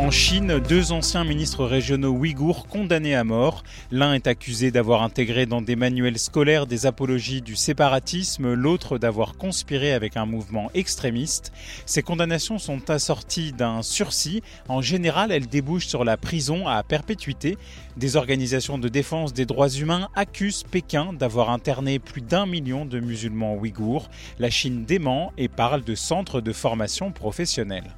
En Chine, deux anciens ministres régionaux ouïghours condamnés à mort. L'un est accusé d'avoir intégré dans des manuels scolaires des apologies du séparatisme, l'autre d'avoir conspiré avec un mouvement extrémiste. Ces condamnations sont assorties d'un sursis. En général, elles débouchent sur la prison à perpétuité. Des organisations de défense des droits humains accusent Pékin d'avoir interné plus d'un million de musulmans ouïghours. La Chine dément et parle de centres de formation professionnelle.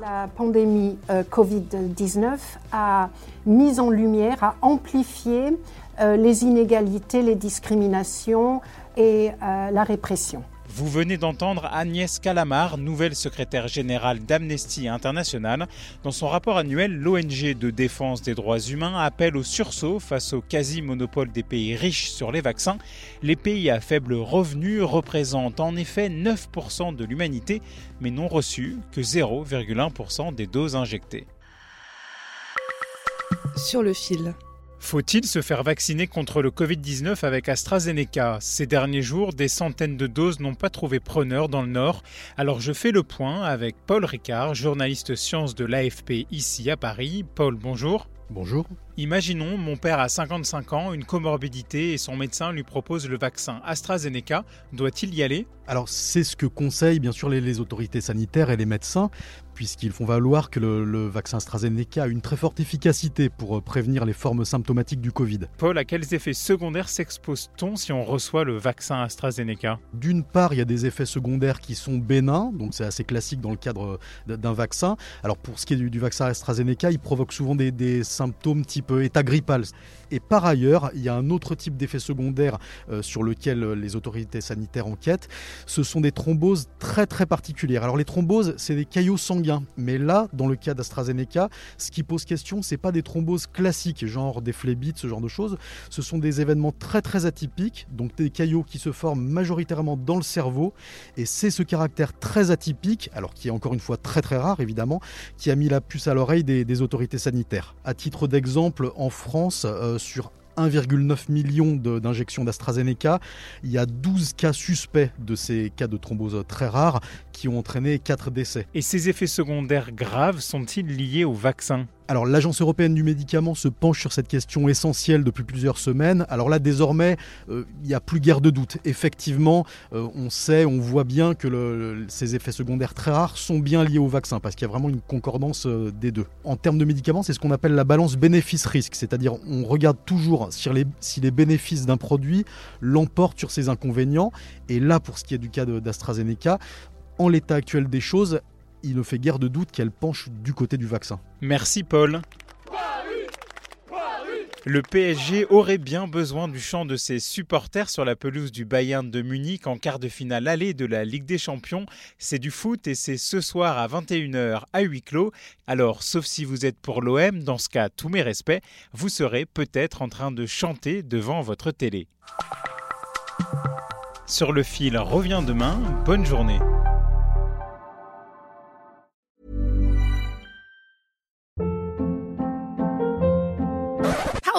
La pandémie euh, Covid-19 a mis en lumière, a amplifié euh, les inégalités, les discriminations et euh, la répression. Vous venez d'entendre Agnès Calamar, nouvelle secrétaire générale d'Amnesty International. Dans son rapport annuel, l'ONG de défense des droits humains appelle au sursaut face au quasi-monopole des pays riches sur les vaccins. Les pays à faible revenu représentent en effet 9% de l'humanité, mais n'ont reçu que 0,1% des doses injectées. Sur le fil. Faut-il se faire vacciner contre le Covid-19 avec AstraZeneca? Ces derniers jours, des centaines de doses n'ont pas trouvé preneur dans le Nord. Alors je fais le point avec Paul Ricard, journaliste sciences de l'AFP ici à Paris. Paul, bonjour. Bonjour. Imaginons, mon père a 55 ans, une comorbidité et son médecin lui propose le vaccin AstraZeneca. Doit-il y aller? Alors c'est ce que conseillent bien sûr les, les autorités sanitaires et les médecins, puisqu'ils font valoir que le, le vaccin AstraZeneca a une très forte efficacité pour euh, prévenir les formes symptomatiques du Covid. Paul, à quels effets secondaires s'expose-t-on si on reçoit le vaccin AstraZeneca? D'une part, il y a des effets secondaires qui sont bénins, donc c'est assez classique dans le cadre euh, d'un vaccin. Alors pour ce qui est du, du vaccin AstraZeneca, il provoque souvent des, des symptômes type état grippal. Et par ailleurs, il y a un autre type d'effet secondaire euh, sur lequel euh, les autorités sanitaires enquêtent. Ce sont des thromboses très très particulières. Alors les thromboses, c'est des caillots sanguins. Mais là, dans le cas d'AstraZeneca, ce qui pose question, c'est pas des thromboses classiques, genre des phlébites, ce genre de choses. Ce sont des événements très très atypiques, donc des caillots qui se forment majoritairement dans le cerveau. Et c'est ce caractère très atypique, alors qui est encore une fois très très rare évidemment, qui a mis la puce à l'oreille des, des autorités sanitaires. À titre d'exemple, en France, euh, sur 1,9 million d'injections d'AstraZeneca. Il y a 12 cas suspects de ces cas de thrombose très rares qui ont entraîné 4 décès. Et ces effets secondaires graves sont-ils liés au vaccin? Alors l'Agence européenne du médicament se penche sur cette question essentielle depuis plusieurs semaines. Alors là désormais, euh, il n'y a plus guère de doute. Effectivement, euh, on sait, on voit bien que ces effets secondaires très rares sont bien liés au vaccin parce qu'il y a vraiment une concordance euh, des deux. En termes de médicaments, c'est ce qu'on appelle la balance bénéfice-risque, c'est-à-dire on regarde toujours si les bénéfices d'un produit l'emportent sur ses inconvénients. Et là, pour ce qui est du cas d'AstraZeneca, en l'état actuel des choses, il ne fait guère de doute qu'elle penche du côté du vaccin. Merci Paul. Le PSG aurait bien besoin du chant de ses supporters sur la pelouse du Bayern de Munich en quart de finale allée de la Ligue des Champions. C'est du foot et c'est ce soir à 21h à huis clos. Alors, sauf si vous êtes pour l'OM, dans ce cas, tous mes respects, vous serez peut-être en train de chanter devant votre télé. Sur le fil revient demain. Bonne journée.